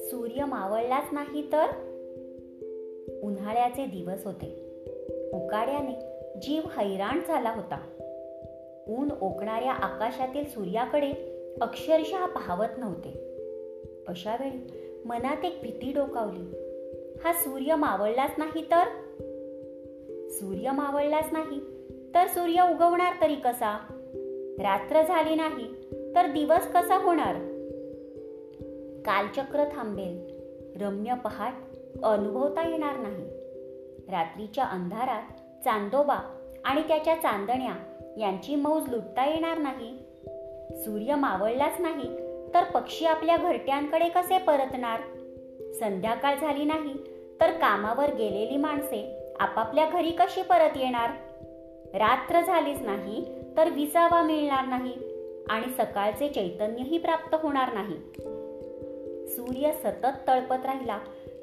सूर्य मावळलाच नाही तर उन्हाळ्याचे दिवस होते. उकाड्याने जीव हैराण झाला होता. ऊन ओकणाऱ्या आकाशातील सूर्याकडे अक्षरशः पाहवत नव्हते. अशा वेळी मनात एक भीती डोकावली. हा सूर्य मावळलाच नाही तर? सूर्य मावळलाच नाही तर सूर्य उगवणार तरी कसा? रात्र झाली नाही तर दिवस कसा होणार? कालचक्र थांबेल. रम्य पहाट अनुभवता येणार नाही. रात्रीच्या अंधारात चांदोबा आणि त्याच्या चांदण्या यांची मौज लुटता येणार नाही. सूर्य मावळलाच नाही तर पक्षी आपल्या घरट्यांकडे कसे परतणार? संध्याकाळ झाली नाही तर कामावर गेलेली माणसे आपापल्या घरी कशी परत येणार? रात्र झालीच नाही तर विसावा मिळणार नाही आणि सकाळचे चैतन्यही प्राप्त होणार नाही. सूर्य सतत तळपत राहिला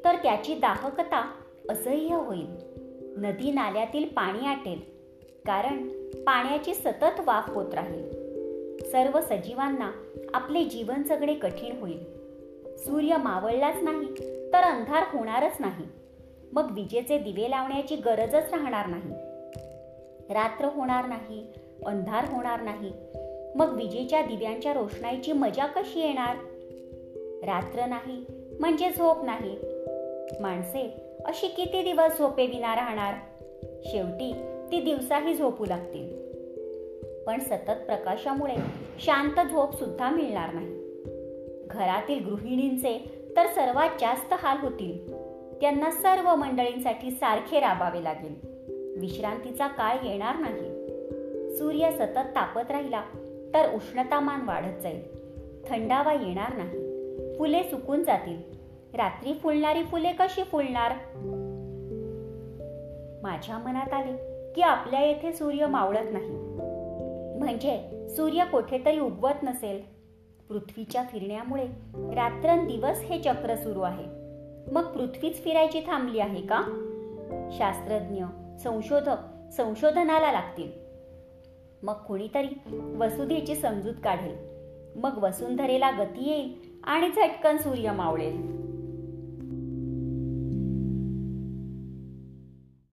तर त्याची दाहकता असह्य होईल. नदी नाल्यातील पाणी आटेल कारण पाण्याची सतत वाफ होत राहील. सर्व सजीवांना आपले जीवन जगणे कठीण होईल. सूर्य मावळलाच नाही तर अंधार होणारच नाही. मग विजेचे दिवे लावण्याची गरजच राहणार नाही. रात्र होणार नाही अंधार होणार नाही. मग विजेच्या दिव्यांच्या रोषणाईची मजा कशी येणार? रात्र नाही म्हणजे झोप नाही. माणसे अशी किती दिवस झोपे विना राहणार? शेवटी ती दिवसाही झोपू लागतील. पण सतत प्रकाशामुळे शांत झोप सुद्धा मिळणार नाही. घरातील गृहिणींचे तर सर्वात जास्त हाल होतील. त्यांना सर्व मंडळींसाठी सारखे राबावे लागेल. विश्रांतीचा काळ येणार नाही. सूर्य सतत तापत राहिला तर उष्णतामान वाढत जाईल. थंडावा येणार नाही. फुले सुकून जातील. रात्री फुलणारी फुले कशी फुलणार? माझ्या मनात आले की आपल्या येथे सूर्य मावळत नाही. म्हणजे सूर्य कोठेतरी उगवत नसेल. पृथ्वीच्या फिरण्यामुळे रात्रंदिवस हे चक्र सुरू आहे. मग पृथ्वीच फिरायची थांबली आहे का? शास्त्रज्ञ संशोधक संशोधनाला लागतील. मग कुणीतरी वसुधेची समजूत काढेल. मग वसुंधरेला गती येईल आणि झटकन सूर्य मावळेल.